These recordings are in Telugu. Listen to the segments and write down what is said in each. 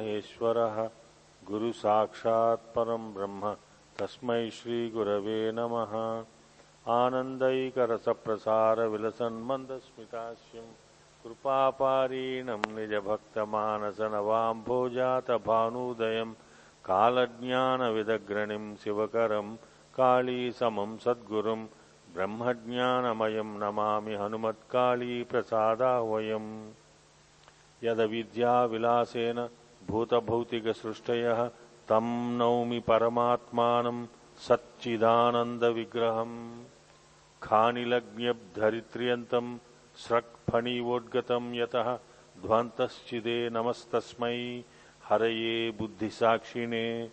महेश्वरः गुरुसाक्षात् परं ब्रह्म। तस्मै श्रीगुरवे नमः। आनन्दैकरसप्रसारविलसन्मन्दस्मितास्यं। कृपापारीणं निजभक्तमानसनवाम्भोजातभानुदयं। कालज्ञानविदग्रणिं शिवकरं काळीसमं सद्गुरुं। ब्रह्मज्ञानमयं नमामि हनुमत्काळीप्रसादाह्वयम् यदविद्याविलासेन भूतभौतिकसृष्टयः तं नौमि परमात्मानं सच्चिदानन्दविग्रहम्। खानिलज्ञब्धरित्र्यन्तं स्रक्फणीवोद्गतं यतः ध्वान्तश्चिदे नमस्तस्मै, हरये बुद्धिसाक्षिणे।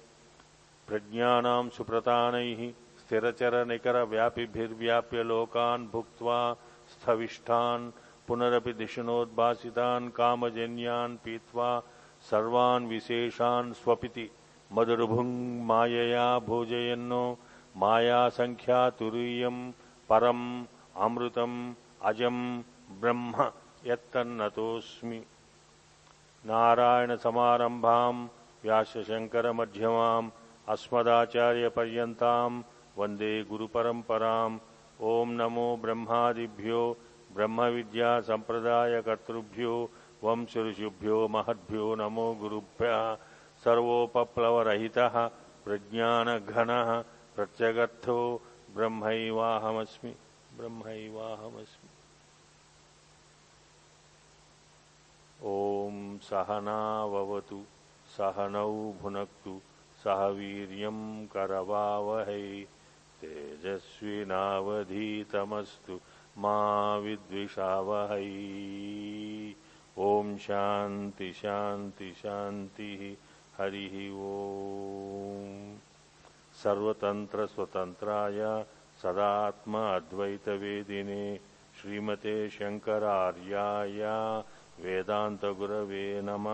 प्रज्ञानां सुप्रतानैः स्थिरचरनिकरव्यापिभिर्व्याप्य लोकान् भुक्त्वा स्थविष्ठान् पुनरपि दिशनोद्भासितान् कामजन्यान् पीत्वा सर्वान् विशेषान् स्वपिति। मधुरभुङ् मायया भोजयन्नो। मायासङ्ख्यातुरीयं परम्, अमृतम्, अजम्, ब्रह्म यत्तन्नतोऽस्मि। नारायणसमारम्भाम् व्यासशङ्करमध्यमाम् अस्मदाचार्यपर्यन्ताम्, वंदे गुरुपरम्पराम्। ॐ नमो ब्रह्मादिभ्यो, ब्रह्मविद्यासम्प्रदायकर्तृभ्यो वंशऋषिभ्यो महद्भ्यो नमो गुरुभ्यः सर्वोपप्लवरहितः प्रज्ञानघनः प्रत्यगर्थो ब्रह्मैवाहमस्मि ब्रह्मैवाहमस्मि। ॐ सहनाववतु सहनौ भुनक्तु सह वीर्यं करवावहै तेजस्विनावधीतमस्तु मा विद्विषावहै ॐ शान्ति शान्ति शान्तिः हरिः ॐ सर्वतन्त्रस्वतन्त्राय सदात्म अद्वैतवेदिने श्रीमते शङ्करार्याय వేదాంతగురవే నమ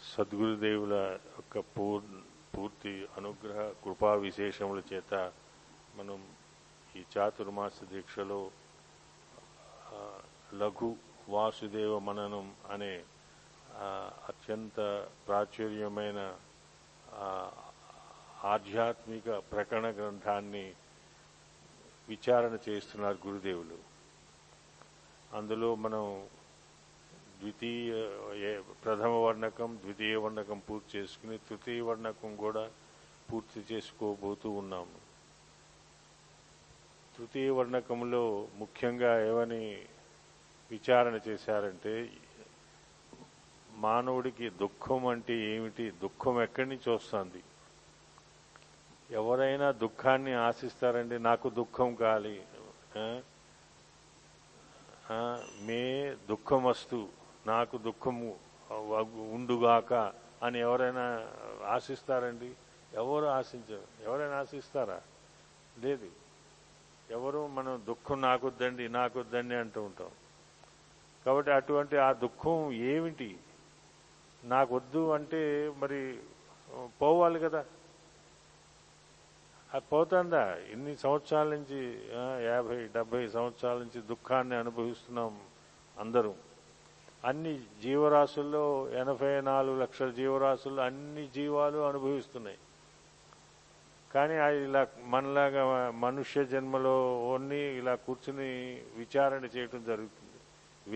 సద్గురుదేవుల యొక్క పూర్ పూర్తి అనుగ్రహ కృపా విశేషముల చేత మనం ఈ చాతుర్మాస దీక్షలో లఘు వాసుదేవ మననం అనే అత్యంత ప్రాచుర్యమైన ఆధ్యాత్మిక ప్రకరణ గ్రంథాన్ని విచారణ చేస్తున్నారు గురుదేవులు. అందులో మనం ద్వితీయ ప్రథమ వర్ణకం ద్వితీయ వర్ణకం పూర్తి చేసుకుని తృతీయ వర్ణకం కూడా పూర్తి చేసుకోబోతూ ఉన్నాము. తృతీయ వర్ణకంలో ముఖ్యంగా ఏమని విచారణ చేశారంటే మానవుడికి దుఃఖం అంటే ఏమిటి? దుఃఖం ఎక్కడి నుంచి వస్తుంది? ఎవరైనా దుఃఖాన్ని ఆశిస్తారండి నాకు దుఃఖం కాలి మే దుఃఖం వస్తు నాకు దుఃఖము ఉండుగాక అని ఎవరైనా ఆశిస్తారండి? ఎవరు ఆశించరు ఎవరైనా ఆశిస్తారా? లేదు. ఎవరు మనం దుఃఖం నాకొద్దండి నాకొద్దండి అంటూ ఉంటాం. కాబట్టి అటువంటి ఆ దుఃఖం ఏమిటి? నాకొద్దు అంటే మరి పోవాలి కదా. అది పోతుందా? ఇన్ని సంవత్సరాల నుంచి యాభై డెబ్బై సంవత్సరాల నుంచి దుఃఖాన్ని అనుభవిస్తున్నాం అందరూ. అన్ని జీవరాశుల్లో ఎనభై నాలుగు లక్షల జీవరాశుల్లో అన్ని జీవాలు అనుభవిస్తున్నాయి. కానీ అది ఇలా మనలాగా మనుష్య జన్మలో ఓన్లీ ఇలా కూర్చుని విచారణ చేయటం జరుగుతుంది.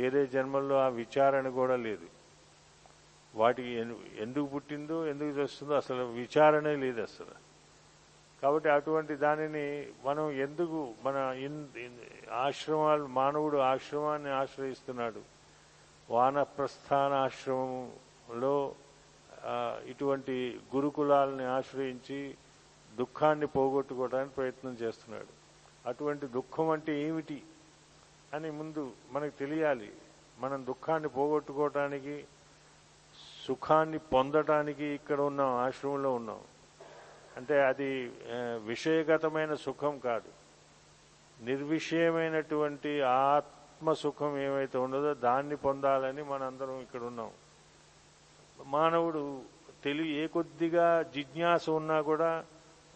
వేరే జన్మల్లో ఆ విచారణ కూడా లేదు. వాటికి ఎందుకు పుట్టిందో ఎందుకు చేస్తుందో అసలు విచారణే లేదు అసలు. కాబట్టి అటువంటి దానిని మనం ఎందుకు మన ఇన్- ఆశ్రమాలు మానవుడు ఆశ్రమాన్ని ఆశ్రయిస్తున్నాడు. వానప్రస్థాన ఆశ్రమంలో ఇటువంటి గురుకులాలని ఆశ్రయించి దుఃఖాన్ని పోగొట్టుకోవడానికి ప్రయత్నం చేస్తున్నాడు. అటువంటి దుఃఖం అంటే ఏమిటి అని ముందు మనకు తెలియాలి. మనం దుఃఖాన్ని పోగొట్టుకోవటానికి సుఖాన్ని పొందటానికి ఇక్కడ ఉన్నాం ఆశ్రమంలో ఉన్నాం. అంటే అది విషయగతమైన సుఖం కాదు. నిర్విషయమైనటువంటి ఆత్మ సుఖం ఏమైతే ఉన్నదో దాన్ని పొందాలని మనందరం ఇక్కడ ఉన్నాం. మానవుడు తెలివి ఏ కొద్దిగా జిజ్ఞాస ఉన్నా కూడా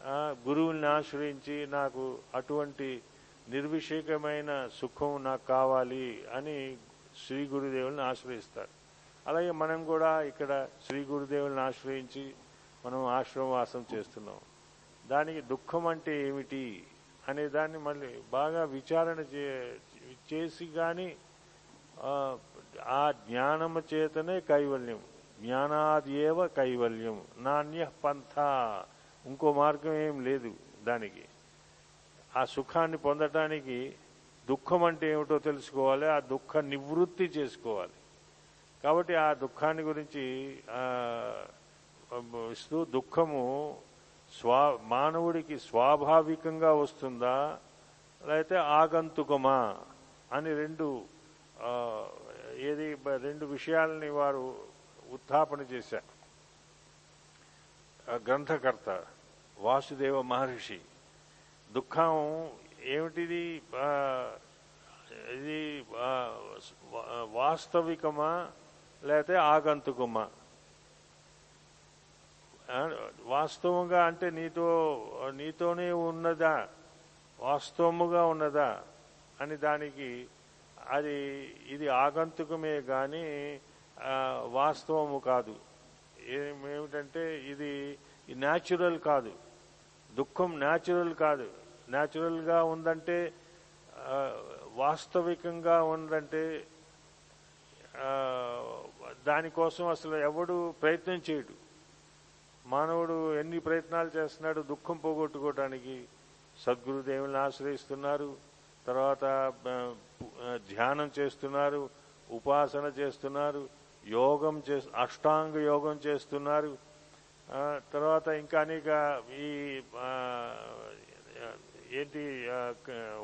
గురువుని గురువుల్ని ఆశ్రయించి నాకు అటువంటి నిర్విషేకమైన సుఖం నాకు కావాలి అని శ్రీ గురుదేవుల్ని ఆశ్రయిస్తారు. అలాగే మనం కూడా ఇక్కడ శ్రీ గురుదేవుల్ని ఆశ్రయించి మనం ఆశ్రమవాసం చేస్తున్నాం. దానికి దుఃఖం అంటే ఏమిటి అనే దాన్ని మళ్ళీ బాగా విచారణ చే చేసి కానీ ఆ జ్ఞానము చేతనే కైవల్యం. జ్ఞానాదేవ కైవల్యం. నాణ్య పంథ. ఇంకో మార్గం ఏం లేదు దానికి. ఆ సుఖాన్ని పొందటానికి దుఃఖం అంటే ఏమిటో తెలుసుకోవాలి ఆ దుఃఖ నివృత్తి చేసుకోవాలి. కాబట్టి ఆ దుఃఖాన్ని గురించి ఇస్తూ దుఃఖము స్వా మానవుడికి స్వాభావికంగా వస్తుందా లేకపోతే ఆగంతుకమా అని రెండు ఏది రెండు విషయాలని వారు ఉత్థాపన చేశారు. గ్రంథకర్త వాసుదేవ మహర్షి దుఃఖం ఏమిటిది? ఇది వాస్తవికమా లేకపోతే ఆగంతుకమా? వాస్తవంగా అంటే నీతో నీతోనే ఉన్నదా? వాస్తవముగా ఉన్నదా? అని దానికి అది ఇది ఆగంతుకమే కానీ వాస్తవము కాదు. ఏమిటంటే ఇది న్యాచురల్ కాదు. దుఃఖం న్యాచురల్ కాదు. న్యాచురల్గా ఉందంటే వాస్తవికంగా ఉందంటే దానికోసం అసలు ఎవడు ప్రయత్నం చేయడు. మానవుడు ఎన్ని ప్రయత్నాలు చేస్తున్నాడు దుఃఖం పోగొట్టుకోవటానికి సద్గురుదేవుల్ని ఆశ్రయిస్తున్నారు. తర్వాత ధ్యానం చేస్తున్నారు ఉపాసన చేస్తున్నారు. యోగం చే అష్టాంగ యోగం చేస్తున్నారు. తర్వాత ఇంకా అనేక ఈ ఏంటి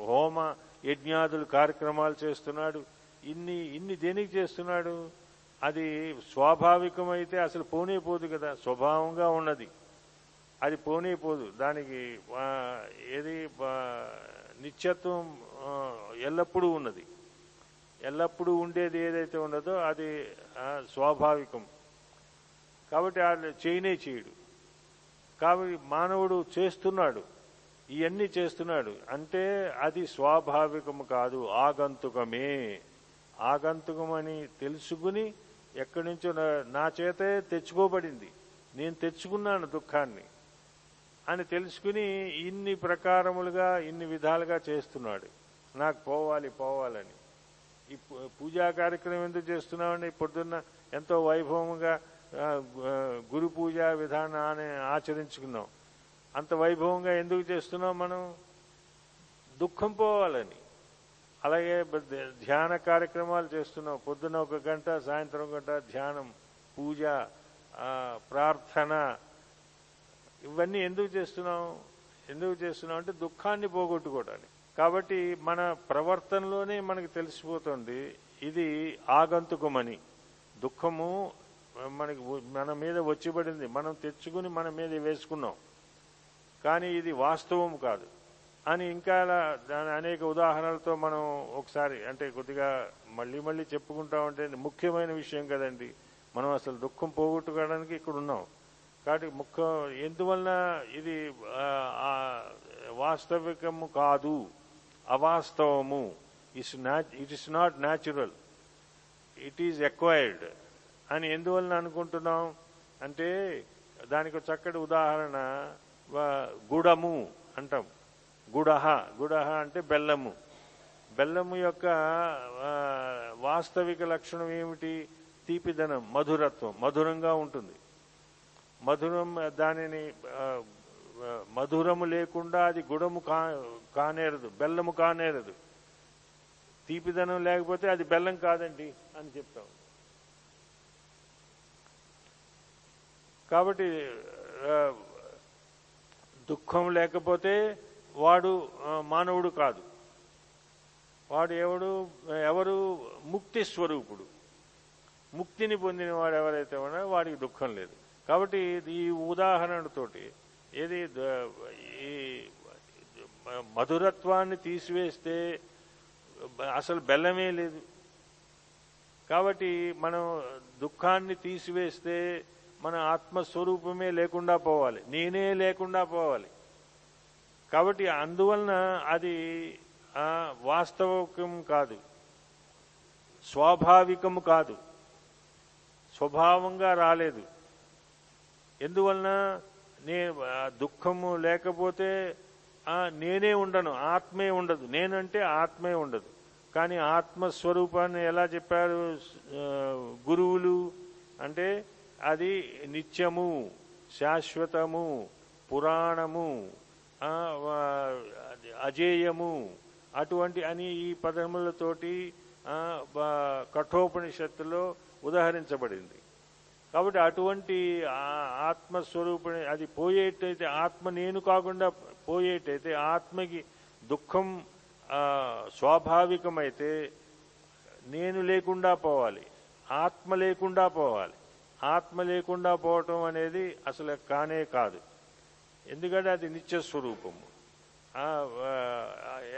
హోమ యజ్ఞాదులు కార్యక్రమాలు చేస్తున్నాడు. ఇన్ని ఇన్ని దేనికి చేస్తున్నాడు? అది స్వాభావికమైతే అసలు పోనీపోదు కదా. స్వభావంగా ఉన్నది. అది పోనీపోదు దానికి ఏది నిత్యత్వం ఎల్లప్పుడూ ఉన్నది. ఎల్లప్పుడూ ఉండేది ఏదైతే ఉండదో అది స్వాభావికం. కాబట్టి వాళ్ళు చేయనే చేయడు. కాబట్టి మానవుడు చేస్తున్నాడు. ఇవన్నీ చేస్తున్నాడు. అంటే అది స్వాభావికము కాదు ఆగంతుకమే. ఆగంతుకమని తెలుసుకుని ఎక్కడి నుంచో నా- నా చేతే తెచ్చుకోబడింది. నేను తెచ్చుకున్నాను దుఃఖాన్ని అని తెలుసుకుని ఇన్ని ప్రకారములుగా ఇన్ని విధాలుగా చేస్తున్నాడు. నాకు పోవాలి పోవాలని. ఈ పూజా కార్యక్రమం ఎందుకు చేస్తున్నామండి? పొద్దున్న ఎంతో వైభవంగా గురు పూజ విధానాన్ని ఆచరించుకున్నాం. అంత వైభవంగా ఎందుకు చేస్తున్నాం మనం? దుఃఖం పోవాలని. అలాగే ధ్యాన కార్యక్రమాలు చేస్తున్నాం. పొద్దున ఒక గంట సాయంత్రం ఒక గంట ధ్యానం పూజ ప్రార్థన ఇవన్నీ ఎందుకు చేస్తున్నాం? ఎందుకు చేస్తున్నాం అంటే దుఃఖాన్ని పోగొట్టుకోవడానికి కాబట్టి మన ప్రవర్తనలోనే మనకి తెలిసిపోతుంది ఇది ఆగంతుకమని. దుఃఖము మనకి మన మీద వచ్చిపడింది మనం తెచ్చుకుని మన మీద వేసుకున్నాం. కానీ ఇది వాస్తవం కాదు. అని ఇంకా అలా దాని అనేక ఉదాహరణలతో మనం ఒకసారి అంటే కొద్దిగా మళ్ళీ మళ్ళీ చెప్పుకుంటా ఉంటే ముఖ్యమైన విషయం కదండి. మనం అసలు దుఃఖం పోగొట్టుకోవడానికి ఇక్కడ ఉన్నాం. కాబట్టి ముఖ్యం ఎందువలన ఇది వాస్తవికము కాదు. అవాస్తవము it's it is not natural it is acquired అని ఎందువలన అనుకుంటున్నాం? అంటే దానికి చక్కటి ఉదాహరణ గుడము అంటాం. గుడహ గుడహ అంటే బెల్లము. బెల్లము యొక్క వాస్తవిక లక్షణం ఏమిటి? తీపిదనం మధురత్వం మధురంగా ఉంటుంది. మధురం దానిని మధురము లేకుండా అది గుడము కా కానేరదు బెల్లము కానేరదు. తీపిదనం లేకపోతే అది బెల్లం కాదండి అని చెప్తాం. కాబట్టి దుఃఖం లేకపోతే వాడు మానవుడు కాదు. వాడు ఎవడు ఎవరు? ముక్తి స్వరూపుడు. ముక్తిని పొందిన వాడు ఎవరైతే ఉన్నాడో వాడికి దుఃఖం లేదు. కాబట్టి ఇది ఈ ఉదాహరణతోటి ఏది ఈ మధురత్వాన్ని తీసివేస్తే అసలు బెల్లమే లేదు. కాబట్టి మనం దుఃఖాన్ని తీసివేస్తే మన ఆత్మస్వరూపమే లేకుండా పోవాలి. నేనే లేకుండా పోవాలి. కాబట్టి అందువలన అది వాస్తవికం కాదు. స్వాభావికము కాదు. స్వభావంగా రాలేదు. ఎందువలన నే దుఃఖము లేకపోతే నేనే ఉండను ఆత్మే ఉండదు. నేనంటే ఆత్మే ఉండదు. కానీ ఆత్మస్వరూపాన్ని ఎలా చెప్పారు గురువులు? అంటే అది నిత్యము శాశ్వతము పురాణము అజేయము అటువంటి అని ఈ పదములతోటి కఠోపనిషత్తులో ఉదాహరించబడింది. కాబట్టి అటువంటి ఆ- ఆత్మస్వరూపిణి అది పోయేటైతే ఆత్మ నేను కాకుండా పోయేటైతే ఆత్మకి దుఃఖం స్వాభావికమైతే నేను లేకుండా పోవాలి. ఆత్మ లేకుండా పోవాలి. ఆత్మ లేకుండా పోవటం అనేది అసలు కానే కాదు. ఎందుకంటే అది నిత్య స్వరూపము.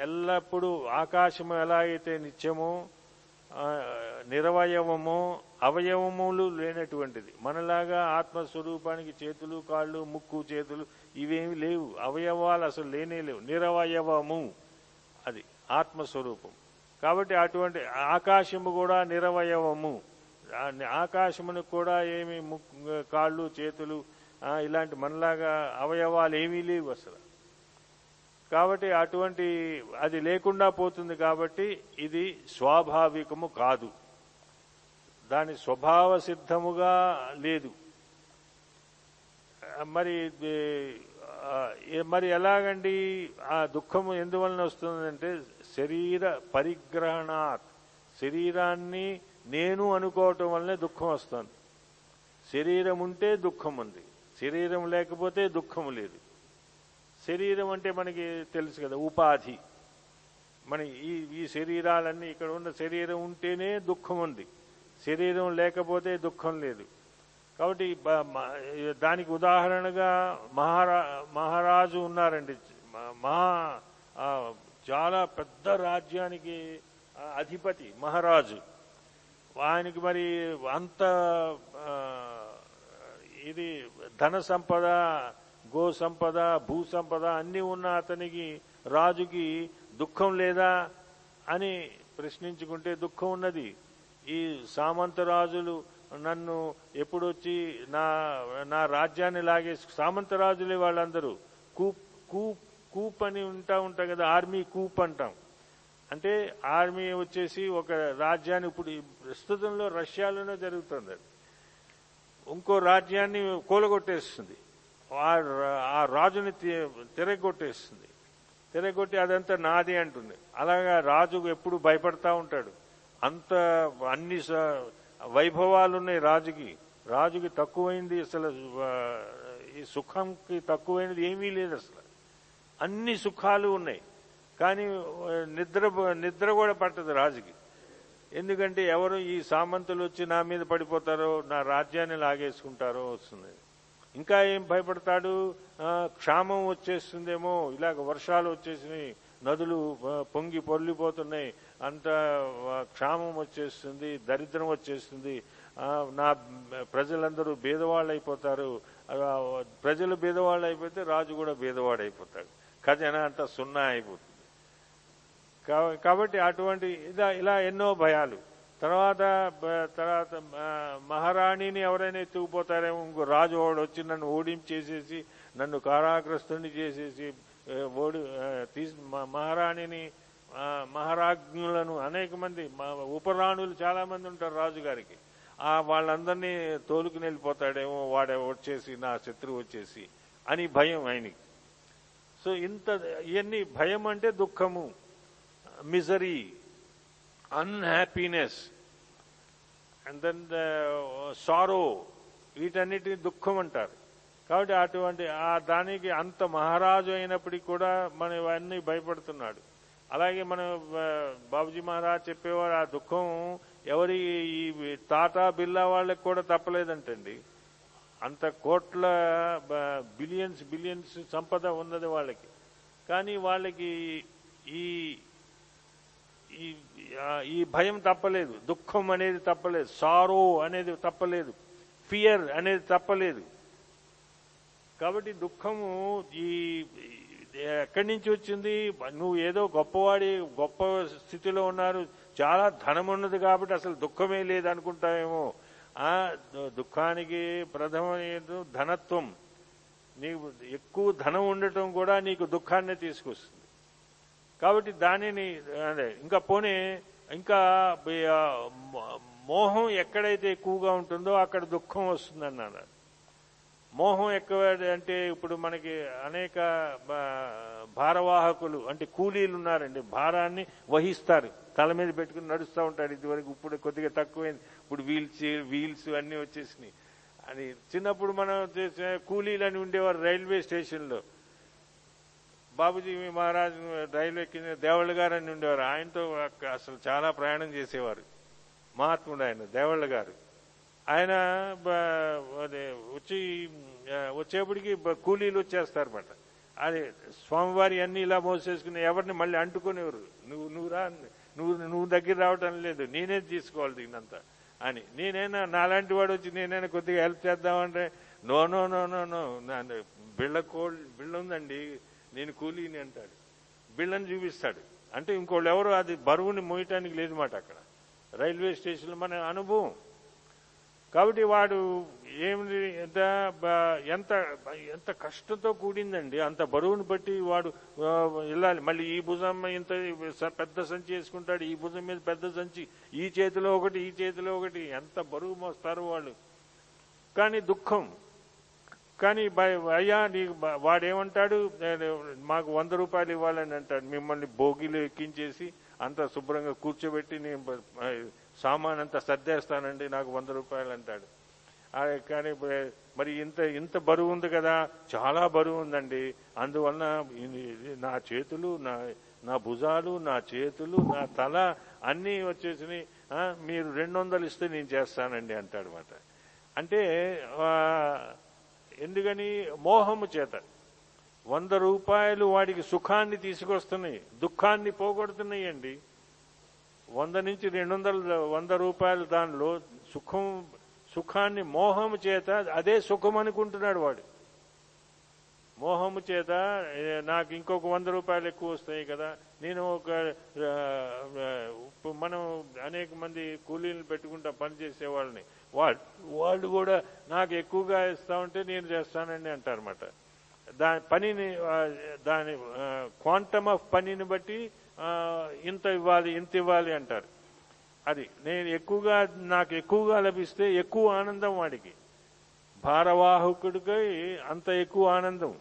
ఎల్లప్పుడూ ఆకాశము ఎలా అయితే నిత్యమో నిరవయవమో అవయవములు లేనటువంటిది. మనలాగా ఆత్మస్వరూపానికి చేతులు కాళ్ళు ముక్కు చేతులు ఇవేమి లేవు. అవయవాలు అసలు లేనే లేవు. నిరవయవము అది ఆత్మస్వరూపం. కాబట్టి అటువంటి ఆకాశము కూడా నిరవయవము. ఆ కూడా ఏమి ముక్కు కాళ్ళు చేతులు ఇలాంటి మనలాగా అవయవాలు ఏమీ లేవు అసలు. కాబట్టి అటువంటి అది లేకుండా పోతుంది కాబట్టి ఇది స్వాభావికము కాదు. దాని స్వభావ సిద్ధముగా లేదు. మరి మరి ఎలాగండి ఆ దుఃఖము ఎందువలన వస్తుందంటే శరీర పరిగ్రహణాత్ శరీరాన్ని నేను అనుకోవటం వల్లనే దుఃఖం వస్తుంది. శరీరం ఉంటే దుఃఖం ఉంది. శరీరం లేకపోతే దుఃఖం లేదు. శరీరం అంటే మనకి తెలుసు కదా ఉపాధి. మన ఈ ఈ శరీరాలన్నీ ఇక్కడ ఉన్న శరీరం ఉంటేనే దుఃఖం ఉంది. శరీరం లేకపోతే దుఃఖం లేదు. కాబట్టి దానికి ఉదాహరణగా మహారా మహారాజు ఉన్నారండి. మహా చాలా పెద్ద రాజ్యానికి అధిపతి మహారాజు. ఆయనకి మరి అంత ఇది ధన సంపద గో సంపద భూ సంపద అన్నీ ఉన్న అతనికి రాజుకి దుఃఖం లేదా అని ప్రశ్నించుకుంటే దుఃఖం ఉన్నది. ఈ సామంత రాజులు నన్ను ఎప్పుడొచ్చి నా నా రాజ్యాన్ని లాగే సామంత రాజులే వాళ్ళందరూ. కూప్ కూప్ కూప్ అని ఉంటా ఉంటాం కదా ఆర్మీ కూప్ అంటాం. అంటే ఆర్మీ వచ్చేసి ఒక రాజ్యాన్ని ఇప్పుడు ప్రస్తుతంలో రష్యాలోనే జరుగుతుంది. అది. ఇంకో రాజ్యాన్ని కూలగొట్టేస్తుంది. ఆ ఆ రాజుని తి- తిరగొట్టేస్తుంది. తిరగొట్టి అదంతా నాది అంటుంది. అలాగా రాజు ఎప్పుడు భయపడతా ఉంటాడు. అంత అన్ని స- వైభవాలు ఉన్నాయి రాజుకి. రాజుకి తక్కువైంది అసలు ఈ సుఖంకి తక్కువైనది ఏమీ లేదు అసలు. అన్ని సుఖాలు ఉన్నాయి. కానీ నిద్ర నిద్ర కూడా పట్టదు రాజుకి. ఎందుకంటే ఎవరు ఈ సామంతులు వచ్చి నా మీద పడిపోతారో నా రాజ్యాన్ని లాగేసుకుంటారో వస్తుంది. ఇంకా ఏం భయపడతాడు? క్షామం వచ్చేస్తుందేమో ఇలాగ వర్షాలు వచ్చేసినాయి నదులు పొంగి పొర్లిపోతున్నాయి. అంత క్షామం వచ్చేస్తుంది దరిద్రం వచ్చేస్తుంది. నా ప్రజలందరూ బీదవాళ్ళు అయిపోతారు ప్రజలు బీదవాళ్ళు అయిపోతే రాజు కూడా బీదవాడు అయిపోతాడు ఖజానా అంతా సున్నా అయిపోతుంది. కా- కాబట్టి అటువంటి ఇలా ఇలా ఎన్నో భయాలు. తర్వాత తర్వాత మహారాణిని ఎవరైనా ఎత్తుకుపోతారేమో ఇంకో రాజు వాడు వచ్చి నన్ను ఓడించేసేసి నన్ను కారాగ్రస్తుని చేసేసి ఓడి తీసి మహారాణిని మహారాజ్ఞులను అనేక మంది మా ఉపరాణులు చాలా మంది ఉంటారు రాజుగారికి. ఆ వాళ్ళందరినీ తోలుకుని వెళ్ళిపోతాడేమో వాడే వచ్చేసి నా శత్రువు వచ్చేసి అని భయం ఆయనకి. సో ఇంత ఇవన్నీ భయం అంటే దుఃఖము misery unhappiness and then sorrow వీటన్నిటిని దుఃఖం అంటారు. కాబట్టి అటువంటి ఆ దానికి అంత మహారాజు అయినప్పటికీ కూడా మనం ఇవన్నీ భయపడుతున్నాడు. అలాగే మన బాబుజీ మహారాజ్ చెప్పేవారు ఆ దుఃఖం ఎవరి ఈ టాటా బిర్లా వాళ్ళకి కూడా తప్పలేదంటండి. అంత కోట్ల బిలియన్స్ బిలియన్స్ సంపద ఉన్నది వాళ్ళకి. కానీ వాళ్ళకి ఈ ఈ ఈ భయం తప్పలేదు. దుఃఖం అనేది తప్పలేదు. సారో అనేది తప్పలేదు. ఫియర్ అనేది తప్పలేదు. కాబట్టి దుఃఖము ఈ ఎక్కడి నుంచి వచ్చింది? నువ్వు ఏదో గొప్పవాడి గొప్ప స్థితిలో ఉన్నారు. చాలా ధనం ఉన్నది కాబట్టి అసలు దుఃఖమే లేదు అనుకుంటావేమో ఆ దుఃఖానికి ప్రథమ ధనత్వం. నీకు ఎక్కువ ధనం ఉండటం కూడా నీకు దుఃఖాన్ని తీసుకొస్తుంది. కాబట్టి దానిని అదే ఇంకా పోనీ ఇంకా మోహం ఎక్కడైతే ఎక్కువగా ఉంటుందో అక్కడ దుఃఖం వస్తుందన్నాను మోహం ఎక్కువ అంటే ఇప్పుడు మనకి అనేక బా- భారవాహకులు అంటే కూలీలు ఉన్నారండి భారాన్ని వహిస్తారు. తల మీద పెట్టుకుని నడుస్తూ ఉంటారు ఇదివరకు ఇప్పుడు కొద్దిగా తక్కువైంది. ఇప్పుడు వీల్స్ వీల్స్ అన్నీ వచ్చేసినాయి. అని చిన్నప్పుడు మనం కూలీలు అని ఉండేవారు రైల్వే స్టేషన్లో. బాబుజీ మహారాజ్ రైల్వే కింద దేవళ్ళ గారు అని ఉండేవారు. ఆయనతో అసలు చాలా ప్రయాణం చేసేవారు. మహాత్ముడు ఆయన దేవళ్ళ గారు. ఆయన బ- అదే వచ్చి వచ్చేప్పటికి కూలీలు వచ్చేస్తారన్నమాట. అది స్వామివారి అన్ని ఇలా మోసేసుకుని ఎవరిని మళ్ళీ అంటుకునేవారు? నువ్వు నువ్వు రా నువ్వు నువ్వు దగ్గర రావటం లేదు నేనే తీసుకోవాలి దీన్నంతా అని. నేనైనా నాలాంటి వాడు వచ్చి నేనైనా కొద్దిగా హెల్ప్ చేద్దామంటే no no no no no బిళ్ళ కోల్ బిళ్ళ ఉందండి నేను కూలీని అంటాడు. బిళ్ళని చూపిస్తాడు. అంటే ఇంకోళ్ళు ఎవరు అది బరువుని మోయటానికి లేదు మాట అక్కడ. రైల్వే స్టేషన్లో మన అనుభవం. కాబట్టి వాడు ఏమి ఎంత ఎంత ఎంత కష్టంతో కూడిందండి. అంత బరువును బట్టి వాడు వెళ్ళాలి. మళ్ళీ ఈ భుజం ఇంత స- పెద్ద సంచి వేసుకుంటాడు. ఈ భుజం మీద పెద్ద సంచి. ఈ చేతిలో ఒకటి ఈ చేతిలో ఒకటి. ఎంత బరువు మోస్తారు వాళ్ళు. కానీ దుఃఖం. కానీ అయ్యా నీకు వాడేమంటాడు? మాకు వంద రూపాయలు ఇవ్వాలని అంటాడు. మిమ్మల్ని భోగిలో ఎక్కించేసి అంత శుభ్రంగా కూర్చోబెట్టి నేను సామాన్ అంతా సర్దేస్తానండి నాకు వంద రూపాయలు అంటాడు. కానీ మరి ఇంత ఇంత బరువు ఉంది కదా చాలా బరువు ఉందండి. అందువలన నా చేతులు నా నా భుజాలు నా చేతులు నా తల అన్నీ వచ్చేసి మీరు రెండు వందలు ఇస్తే నేను చేస్తానండి అంటాడు మాట. అంటే ఎందుకని? మోహము చేత. వంద రూపాయలు వాడికి సుఖాన్ని తీసుకొస్తున్నాయి దుఃఖాన్ని పోగొడుతున్నాయి అండి వంద నుంచి రెండు వందల వంద రూపాయల దానిలో సుఖం సుఖాన్ని మోహము చేత అదే సుఖం అనుకుంటున్నాడు వాడు. మోహము చేత నాకు ఇంకొక వంద రూపాయలు ఎక్కువ వస్తాయి కదా నేను ఒక మనం అనేక మంది కూలీలు పెట్టుకుంటా పనిచేసే వాళ్ళని వాళ్ళు వాళ్ళు కూడా నాకు ఎక్కువగా ఇస్తా ఉంటే నేను చేస్తానని అంటారన్నమాట. దాని పనిని దాని క్వాంటమ్ ఆఫ్ పనిని బట్టి ఇంత ఇవ్వాలి ఇంత ఇవ్వాలి అంటారు. అది నేను ఎక్కువగా నాకు ఎక్కువగా లభిస్తే ఎక్కువ ఆనందం వాడికి. భారవాహకుడికి అంత ఎక్కువ ఆనందం.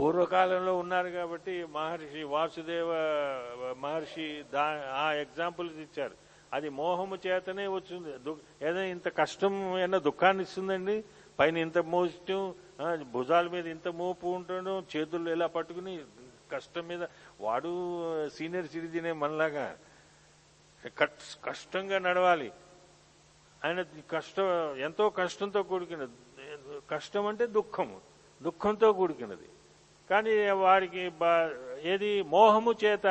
పూర్వకాలంలో ఉన్నారు కాబట్టి మహర్షి వాసుదేవ మహర్షి దా ఆ ఎగ్జాంపుల్స్ ఇచ్చారు. అది మోహము చేతనే వచ్చింది. దు- ఏదైనా ఇంత కష్టం ఏదైనా దుఃఖాన్ని ఇస్తుందండి. పైన ఇంత మోసటం భుజాల మీద ఇంత మోపు ఉండడం చేతుల్లో ఇలా పట్టుకుని కష్టం మీద వాడు సీనియర్ సిటిజనే మనలాగా కష్టంగా నడవాలి. ఆయన కష్టం ఎంతో కష్టంతో కూడుకున్న కష్టం అంటే దుఃఖము. దుఃఖంతో కూడుకున్నది. కానీ వాడికి బా- ఏది మోహము చేత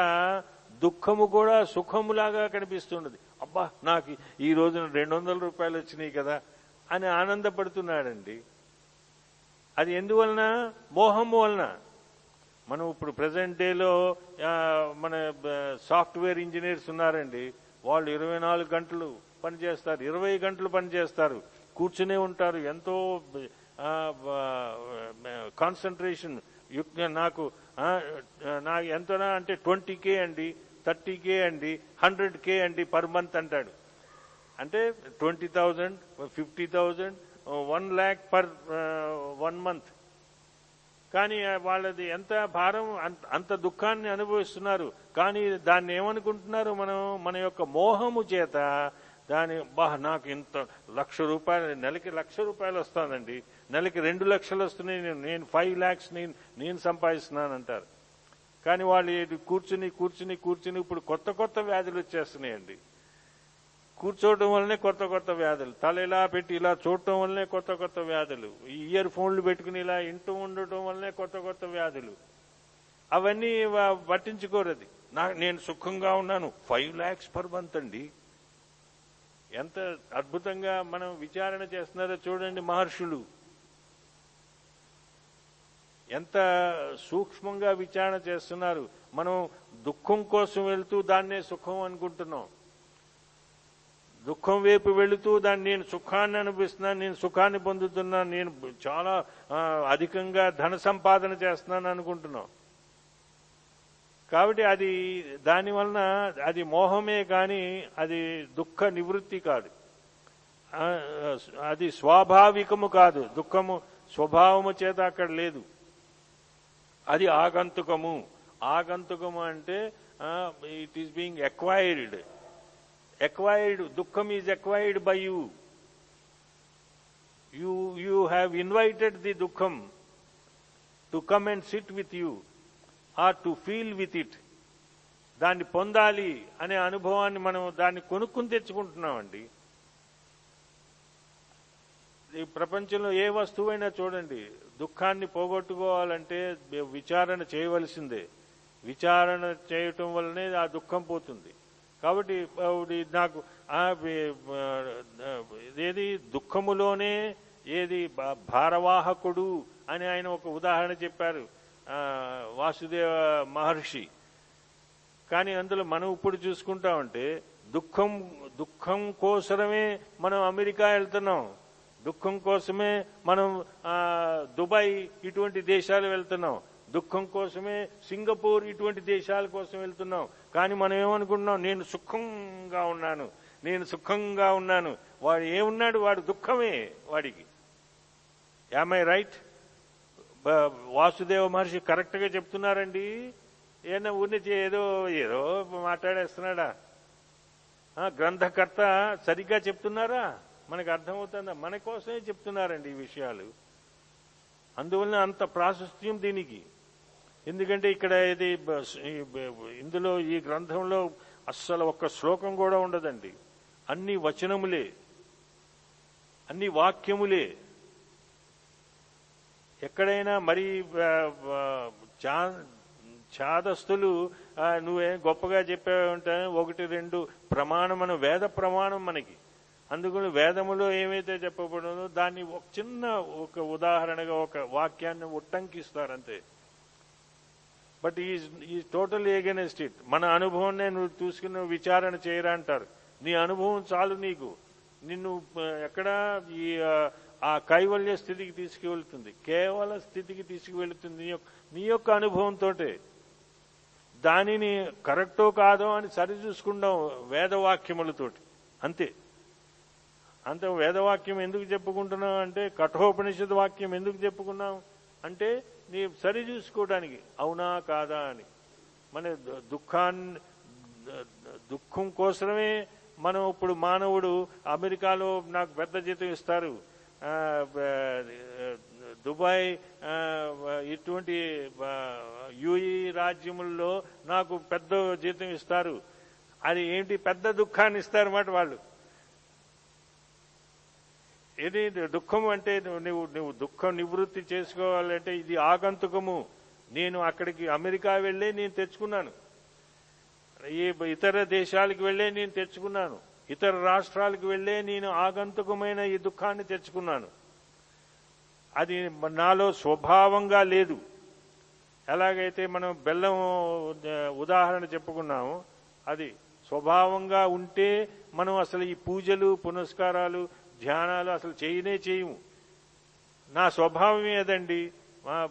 దుఃఖము కూడా సుఖములాగా కనిపిస్తున్నది అబ్బా నాకు ఈ రోజున రెండు వందల రూపాయలు వచ్చినాయి కదా అని ఆనందపడుతున్నాడండి. అది ఎందువలన? మోహము వలన. మనం ఇప్పుడు ప్రజెంట్ డేలో మన సాఫ్ట్వేర్ ఇంజనీర్స్ ఉన్నారండి. వాళ్ళు ఇరవై నాలుగు గంటలు పనిచేస్తారు ఇరవై గంటలు పనిచేస్తారు కూర్చునే ఉంటారు. ఎంతో కాన్సన్ట్రేషన్ నాకు నా నాకు ఎంతనా అంటే ట్వంటీ కే అండి థర్టీ కే అండి హండ్రెడ్ కే అండి పర్ మంత్ అంటాడు. అంటే twenty thousand fifty thousand one lakh per one month. కానీ వాళ్ళది ఎంత భారం అంత- అంత దుఃఖాన్ని అనుభవిస్తున్నారు. కానీ దాన్ని ఏమనుకుంటున్నారు మనం? మన యొక్క మోహము చేత దాని బా నాకు ఇంత లక్ష రూపాయలు నెలకి లక్ష రూపాయలు వస్తుందండి నెలకి రెండు లక్షలు వస్తున్నాయి నేను నేను ఫైవ్ ల్యాక్స్ నేను నేను సంపాదిస్తున్నాను అంటారు కానీ వాళ్ళు కూర్చుని కూర్చుని కూర్చుని ఇప్పుడు కొత్త కొత్త వ్యాధులు వచ్చేస్తున్నాయండి. కూర్చోవడం వల్లనే కొత్త కొత్త వ్యాధులు. తల ఇలా పెట్టి ఇలా చూడటం వల్లనే కొత్త కొత్త వ్యాధులు. ఇయర్ ఫోన్లు పెట్టుకుని ఇలా ఇంటూ ఉండటం వల్లనే కొత్త కొత్త వ్యాధులు. అవన్నీ పట్టించుకోరది నాకు నా నేను సుఖంగా ఉన్నాను. ఫైవ్ ల్యాక్స్ పర్ మంత్ అండి. ఎంత అద్భుతంగా మనం విచారణ చేస్తున్నారో చూడండి మహర్షులు. ఎంత సూక్ష్మంగా విచారణ చేస్తున్నారు. మనం దుఃఖం కోసం వెళ్తూ దాన్నే సుఖం అనుకుంటున్నాం. దుఃఖం వైపు వెళుతూ దాన్ని నేను సుఖాన్ని అనిపిస్తున్నాను నేను సుఖాన్ని పొందుతున్నాను నేను చాలా అధికంగా ధన సంపాదన చేస్తున్నాను అనుకుంటున్నాం. కాబట్టి అది దానివలన అది మోహమే కానీ అది దుఃఖ నివృత్తి కాదు. అది స్వాభావికము కాదు. దుఃఖము స్వభావము చేత అక్కడ లేదు. అది ఆగంతుకము. ఆగంతుకము అంటే it is being acquired acquired దుఃఖం is acquired by you you you have invited the దుఃఖం to come and sit with you or to feel with it దాన్ని పొందాలి అనే అనుభవాన్ని మనం దాన్ని కొనుక్కుని తెచ్చుకుంటున్నామండి. ఈ ప్రపంచంలో ఏ వస్తువైనా చూడండి దుఃఖాన్ని పోగొట్టుకోవాలంటే విచారణ చేయవలసిందే. విచారణ చేయటం వల్లనే ఆ దుఃఖం పోతుంది. కాబట్టి నాకు ఏది దుఃఖములోనే ఏది భారవాహకుడు అని ఆయన ఒక ఉదాహరణ చెప్పారు వాసుదేవ మహర్షి. కానీ అందులో మనం ఇప్పుడు చూసుకుంటామంటే దుఃఖం దుఃఖం కోసమే మనం అమెరికా వెళ్తున్నాం. దుఃఖం కోసమే మనం దుబాయ్ ఇటువంటి దేశాలు వెళ్తున్నాం. దుఃఖం కోసమే సింగపూర్ ఇటువంటి దేశాల కోసం వెళ్తున్నాం. కానీ మనం ఏమనుకుంటున్నాం? నేను సుఖంగా ఉన్నాను. నేను సుఖంగా ఉన్నాను. వాడు ఏమున్నాడు? వాడు దుఃఖమే వాడికి. Am I right Vasudeva Maharshi కరెక్ట్గా చెప్తున్నారండి. ఏదైనా ఊరిని ఏదో ఏదో మాట్లాడేస్తున్నాడా? గ్రంథకర్త సరిగ్గా చెప్తున్నారా? మనకు అర్థమవుతుందా? మన కోసమే చెప్తున్నారండి ఈ విషయాలు. అందువలన అంత ప్రాశస్త్యం దీనికి. ఎందుకంటే ఇక్కడ ఇది ఇందులో ఈ గ్రంథంలో అస్సలు ఒక్క శ్లోకం కూడా ఉండదండి. అన్ని వచనములే. అన్ని వాక్యములే. ఎక్కడైనా మరి చా- ఛాదస్తులు నువ్వేం గొప్పగా చెప్పావంటే ఒకటి రెండు ప్రమాణం మన వేద ప్రమాణం మనకి. అందుకని వేదములో ఏమైతే చెప్పబడిందో దాన్ని ఒక చిన్న ఒక ఉదాహరణగా ఒక వాక్యాన్ని ఉట్టంకిస్తారంతే. బట్ ఈ ఈ టోటల్ ఏగెనెస్ట్ ఇట్. మన అనుభవాన్ని నువ్వు చూసుకుని విచారణ చేయరా అంటారు. నీ అనుభవం చాలు నీకు. నిన్ను ఎక్కడా ఎక్కడ ఈ ఆ, కైవల్య స్థితికి తీసుకువెళ్తుంది. కేవల స్థితికి తీసుకువెళ్తుంది నీ యొక్క నీ యొక్క అనుభవంతో దానిని కరెక్టో కాదో అని సరి చూసుకుంటాం వేదవాక్యములతోటి అంతే. అంత వేదవాక్యం ఎందుకు చెప్పుకుంటున్నాం అంటే కఠోపనిషద్ వాక్యం ఎందుకు చెప్పుకున్నాం అంటే నీ సరి చూసుకోవడానికి. అవునా కాదా అని. మన దుఃఖాన్ని దుఃఖం కోసమే మనం ఇప్పుడు మానవుడు అమెరికాలో నాకు పెద్ద జీతం ఇస్తారు. దుబాయ్ ఇటువంటి యుఈ రాజ్యముల్లో నాకు పెద్ద జీతం ఇస్తారు. అది ఏంటి? పెద్ద దుఃఖాన్ని ఇస్తారన్నమాట వాళ్ళు. ఇది దుఃఖం అంటే నువ్వు నువ్వు దుఃఖం నివృత్తి చేసుకోవాలంటే ఇది ఆగంతుకము. నేను అక్కడికి అమెరికా వెళ్ళే నేను తెచ్చుకున్నాను. ఈ ఇతర దేశాలకు వెళ్ళే నేను తెచ్చుకున్నాను. ఇతర రాష్ట్రాలకు వెళ్ళే నేను ఆగంతుకమైన ఈ దుఃఖాన్ని తెచ్చుకున్నాను. అది నాలో స్వభావంగా లేదు. ఎలాగైతే మనం బెల్లం ఉదాహరణ చెప్పుకున్నామో అది స్వభావంగా ఉంటే మనం అసలు ఈ పూజలు పునస్కారాలు ధ్యానాలు అసలు చేయనే చేయము. నా స్వభావం ఏదండి? మా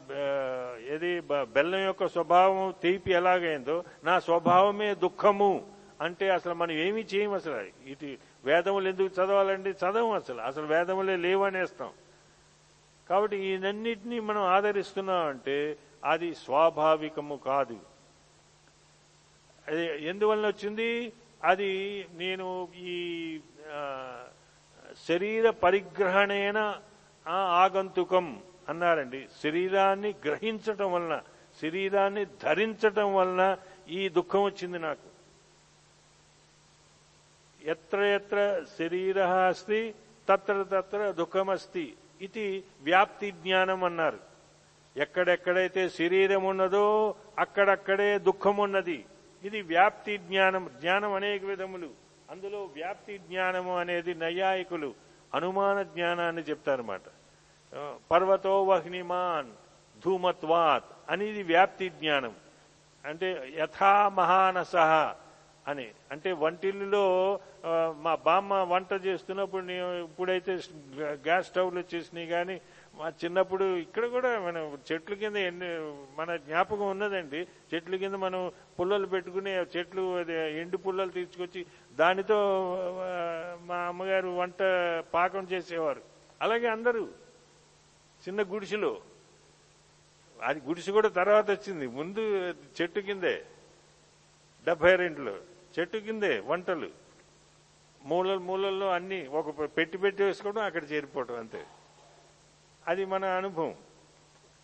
ఏది బెల్లం యొక్క స్వభావం తీపి ఎలాగైందో నా స్వభావమే దుఃఖము అంటే అసలు మనం ఏమీ చేయము అసలు. ఇటు వేదములు ఎందుకు చదవాలండి? చదవం అసలు. అసలు వేదములే లేవనేస్తాం. కాబట్టి ఈయనన్నిటినీ మనం ఆదరిస్తున్నామంటే అది స్వాభావికము కాదు. అది ఎందువలన వచ్చింది? అది నేను ఈ శరీర పరిగ్రహణేన ఆగంతుకం అన్నారండి. శరీరాన్ని గ్రహించటం వలన శరీరాన్ని ధరించటం వలన ఈ దుఃఖం వచ్చింది నాకు. ఎత్ర ఎత్ర శరీర అస్తి తత్ర తత్ర దుఃఖమస్తి ఇది వ్యాప్తి జ్ఞానం అన్నారు. ఎక్కడెక్కడైతే శరీరం ఉన్నదో అక్కడక్కడే దుఃఖం ఉన్నది. ఇది వ్యాప్తి జ్ఞానం జ్ఞానం అనేక విధములు. అందులో వ్యాప్తి జ్ఞానము అనేది నైయాయికులు అనుమాన జ్ఞానాన్ని చెప్తారన్నమాట. పర్వతో వహ్నిమాన్ ధూమత్వాత్ అనేది వ్యాప్తి జ్ఞానం. అంటే యథా మహానస అని. అంటే వంటిల్లులో మా బామ్మ వంట చేస్తున్నప్పుడు నేను ఇప్పుడైతే గ్యాస్ స్టవ్లు వచ్చేసినాయి కానీ మా చిన్నప్పుడు ఇక్కడ కూడా మనం చెట్ల కింద ఎన్ని మన జ్ఞాపకం ఉన్నదండి. చెట్ల కింద మనం పుల్లలు పెట్టుకుని చెట్లు అది ఎండు పుల్లలు తీసుకొచ్చి దానితో మా అమ్మగారు వంట పాకం చేసేవారు. అలాగే అందరూ చిన్న గుడిసెలో. అది గుడిసె కూడా తర్వాత వచ్చింది. ముందు చెట్టు కిందే డెబ్బై రెండులో. చెట్టు కిందే వంటలు. మూలలు మూలల్లో అన్ని ఒక పెట్టి పెట్టి వేసుకోవడం అక్కడ చేరిపోవడం అంతే. అది మన అనుభవం.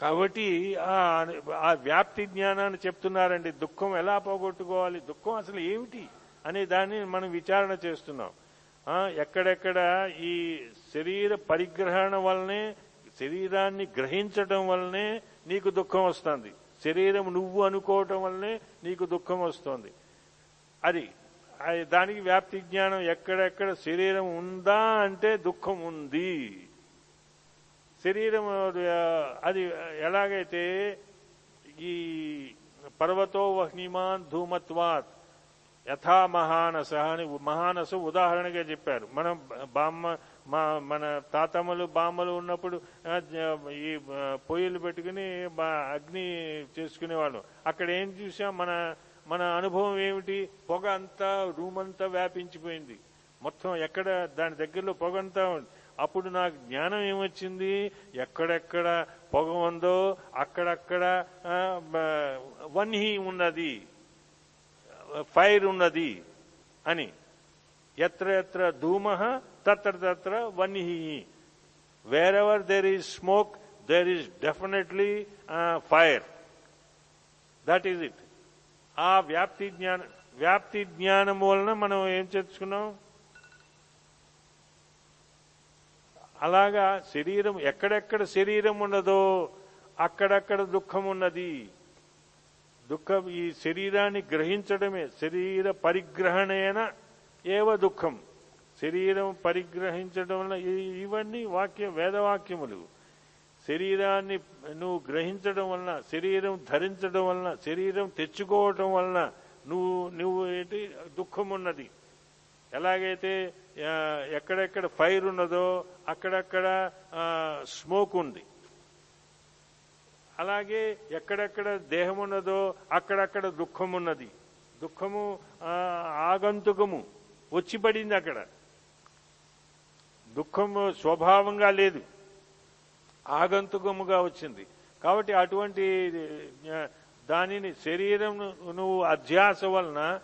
కాబట్టి ఆ ఆ వ్యాప్తి జ్ఞానాన్ని చెప్తున్నారండి. దుఃఖం ఎలా పోగొట్టుకోవాలి? దుఃఖం అసలు ఏమిటి? అనే దాన్ని మనం విచారణ చేస్తున్నాం. ఎక్కడెక్కడ ఈ శరీర పరిగ్రహణ వల్లనే శరీరాన్ని గ్రహించడం వల్లనే నీకు దుఃఖం వస్తుంది. శరీరం నువ్వు అనుకోవటం వల్లనే నీకు దుఃఖం వస్తుంది. అది అది దానికి వ్యాప్తి జ్ఞానం ఎక్కడెక్కడ శరీరం ఉందా అంటే దుఃఖం ఉంది. శరీరం అది ఎలాగైతే ఈ పర్వతో వహ్నిమాన్ ధూమత్వాత్ యథా మహానస అని మహానస ఉదాహరణగా చెప్పారు. మనం బామ్మ మా మన తాతమ్మలు బామ్మలు ఉన్నప్పుడు ఈ పొయ్యిలు పెట్టుకుని అగ్ని చేసుకునేవాళ్ళం. అక్కడ ఏం చూసాం? మన మన అనుభవం ఏమిటి? పొగ అంతా రూమ్ అంతా వ్యాపించిపోయింది. మొత్తం ఎక్కడ? దాని దగ్గరలో పొగ అంతా ఉంది. అప్పుడు నాకు జ్ఞానం ఏమొచ్చింది? ఎక్కడెక్కడ పొగ ఉందో అక్కడక్కడ ఆ, వన్హి ఉన్నది. ఫైర్ ఉన్నది అని. ఎత్ర ఎత్ర ధూమ తత్ర తత్ర వన్హి wherever there is smoke there is definitely fire that is it ఆ వ్యాప్తి జ్ఞానం వ్యాప్తి జ్ఞానం వలన మనం ఏం తెచ్చుకున్నాం అలాగా శరీరం ఎక్కడెక్కడ శరీరం ఉన్నదో అక్కడక్కడ దుఃఖం ఉన్నది. దుఃఖం ఈ శరీరాన్ని గ్రహించడమే. శరీర పరిగ్రహణేన ఏవ దుఃఖం. శరీరం పరిగ్రహించడం వల్ల ఇవన్నీ వాక్య వేదవాక్యములు. శరీరాన్ని నువ్వు గ్రహించడం వలన శరీరం ధరించడం వలన శరీరం తెచ్చుకోవటం వలన నువ్వు నువ్వు ఏంటి? దుఃఖం ఉన్నది ఎలాగైతే ఎక్కడెక్కడ ఫైర్ ఉన్నదో అక్కడక్కడ స్మోక్ ఉంది. అలాగే ఎక్కడెక్కడ దేహం ఉన్నదో అక్కడక్కడ దుఃఖం ఉన్నది దుఃఖము ఆగంతుకము వచ్చి పడింది అక్కడ. దుఃఖము స్వభావంగా లేదు. ఆగంతుకముగా వచ్చింది. కాబట్టి అటువంటి దానిని శరీరం నువ్వు అధ్యాస వలన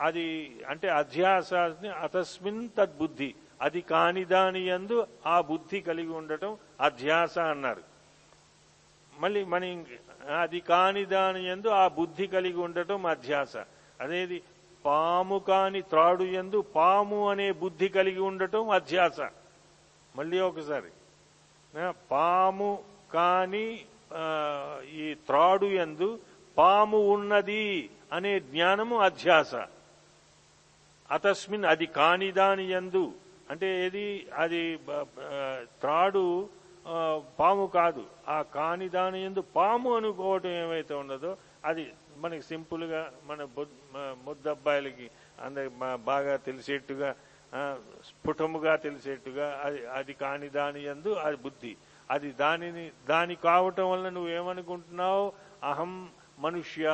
అది అంటే అధ్యాసాన్ని అతస్మిన్ తద్బుద్ధి. అది కాని దాని యందు ఆ బుద్ధి కలిగి ఉండటం అధ్యాస అన్నారు. మళ్ళీ మన అది కాని దాని యందు ఆ బుద్ధి కలిగి ఉండటం అధ్యాస. అనేది పాము కాని త్రాడు యందు పాము అనే బుద్ధి కలిగి ఉండటం అధ్యాస. మళ్ళీ ఒకసారి. పాము కాని ఈ త్రాడు యందు పాము ఉన్నది అనే జ్ఞానము అధ్యాస. అతస్మిన్ అది కాని దాని యందు అంటే ఏది అది త్రాడు పాము కాదు. ఆ కాని దాని ఎందు పాము అనుకోవటం ఏమైతే ఉన్నదో అది మనకి సింపుల్గా మన బుద్- ముద్దబ్బాయిలకి అందరి బాగా తెలిసేట్టుగా స్ఫుటముగా తెలిసేట్టుగా అది అది కాని దాని ఎందు అది బుద్ధి. అది దానిని దాని కావటం వల్ల నువ్వేమనుకుంటున్నావు అహం మనుష్య.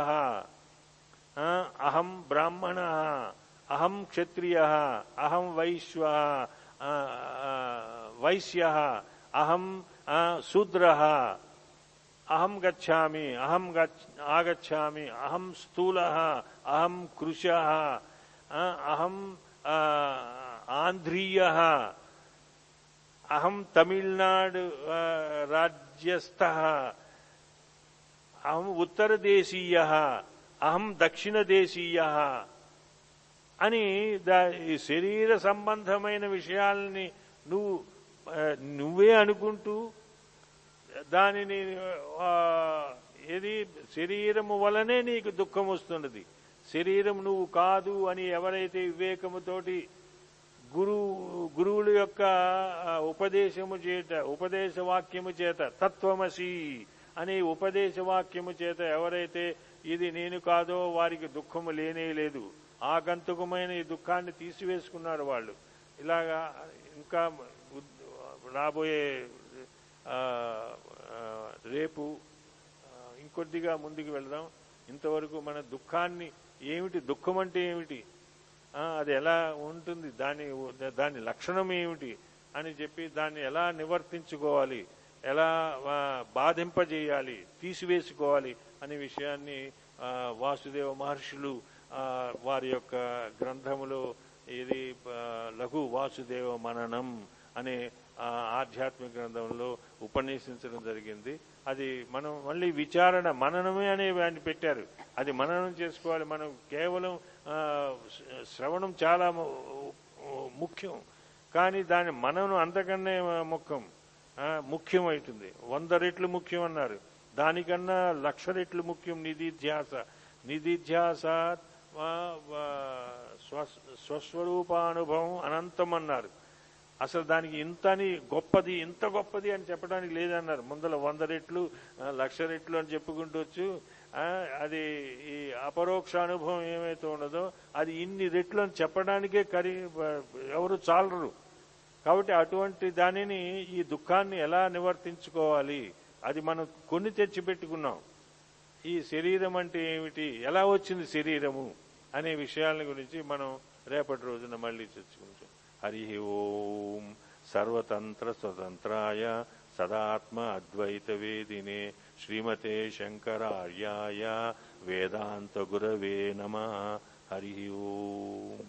అహం బ్రాహ్మణ. అహం క్షత్రియ. అహం వైశ్వ. వైశ్య. అహం శూద్ర. అహం గచ్చామి అహం ఆగచ్చామి అహం స్థూల అహం కృష అహం ఆంధ్రీయ. అహం తమిళనాడు రాజ్యస్థ. అహం ఉత్తరదేశీయ అహం దక్షిణదేశీయ. అని శరీర సంబంధమైన విషయాల్ని నువ్వు నువ్వే అనుకుంటూ దానిని ఏది? శరీరము వలనే నీకు దుఃఖం వస్తున్నది. శరీరం నువ్వు కాదు అని ఎవరైతే వివేకముతోటి గురు గురువుల యొక్క ఉపదేశము చేత ఉపదేశ వాక్యము చేత తత్వమసి అనే ఉపదేశ వాక్యము చేత ఎవరైతే ఇది నేను కాదో వారికి దుఃఖము లేనే లేదు. ఆగంతుకమైన ఈ దుఃఖాన్ని తీసివేసుకున్నారు వాళ్ళు. ఇలాగా ఇంకా రాబోయే రేపు ఇంకొద్దిగా ముందుకు వెళదాం. ఇంతవరకు మన దుఃఖాన్ని ఏమిటి దుఃఖం అంటే ఏమిటి? అది ఎలా ఉంటుంది దాని దాని లక్షణం ఏమిటి అని చెప్పి దాన్ని ఎలా నివర్తించుకోవాలి ఎలా బాధింపజేయాలి తీసివేసుకోవాలి అనే విషయాన్ని వాసుదేవ మహర్షులు వారి యొక్క గ్రంథములో ఇది లఘు వాసుదేవ మననం అనే ఆధ్యాత్మిక గ్రంథంలో ఉపన్యసించడం జరిగింది. అది మనం మళ్ళీ విచారణ మననమే అనే వాడిని పెట్టారు. అది మననం చేసుకోవాలి. మనం కేవలం శ్రవణం చాలా ముఖ్యం. కానీ దాని మననం అంతకన్నా ముఖ్యం. ముఖ్యం అవుతుంది వంద రెట్లు ముఖ్యం అన్నారు. దానికన్నా లక్ష రెట్లు ముఖ్యం నిధిధ్యాస నిధిధ్యాస స్వస్వరూపానుభవం అనంతం అన్నారు. అసలు దానికి ఇంత అని గొప్పది ఇంత గొప్పది అని చెప్పడానికి లేదన్నారు. ముందర వంద రెట్లు లక్ష రెట్లు అని చెప్పుకుంటూ అది ఈ అపరోక్ష అనుభవం ఏమైతే ఉన్నదో అది ఇన్ని రెట్లు అని చెప్పడానికే కరి ఎవరు చాలరు. కాబట్టి అటువంటి దానిని ఈ దుఃఖాన్ని ఎలా నివర్తించుకోవాలి? అది మనం కొన్ని తెచ్చిపెట్టుకున్నాం ఈ శరీరం అంటే ఏమిటి? ఎలా వచ్చింది శరీరము? అనే విషయాల గురించి మనం రేపటి రోజున మళ్ళీ చర్చించుకుంటాం हरिः ॐ सर्वतन्त्रस्वतन्त्राय सदात्म अद्वैतवेदिने श्रीमते शङ्करार्याय वेदान्तगुरवे नमः। हरिः ॐ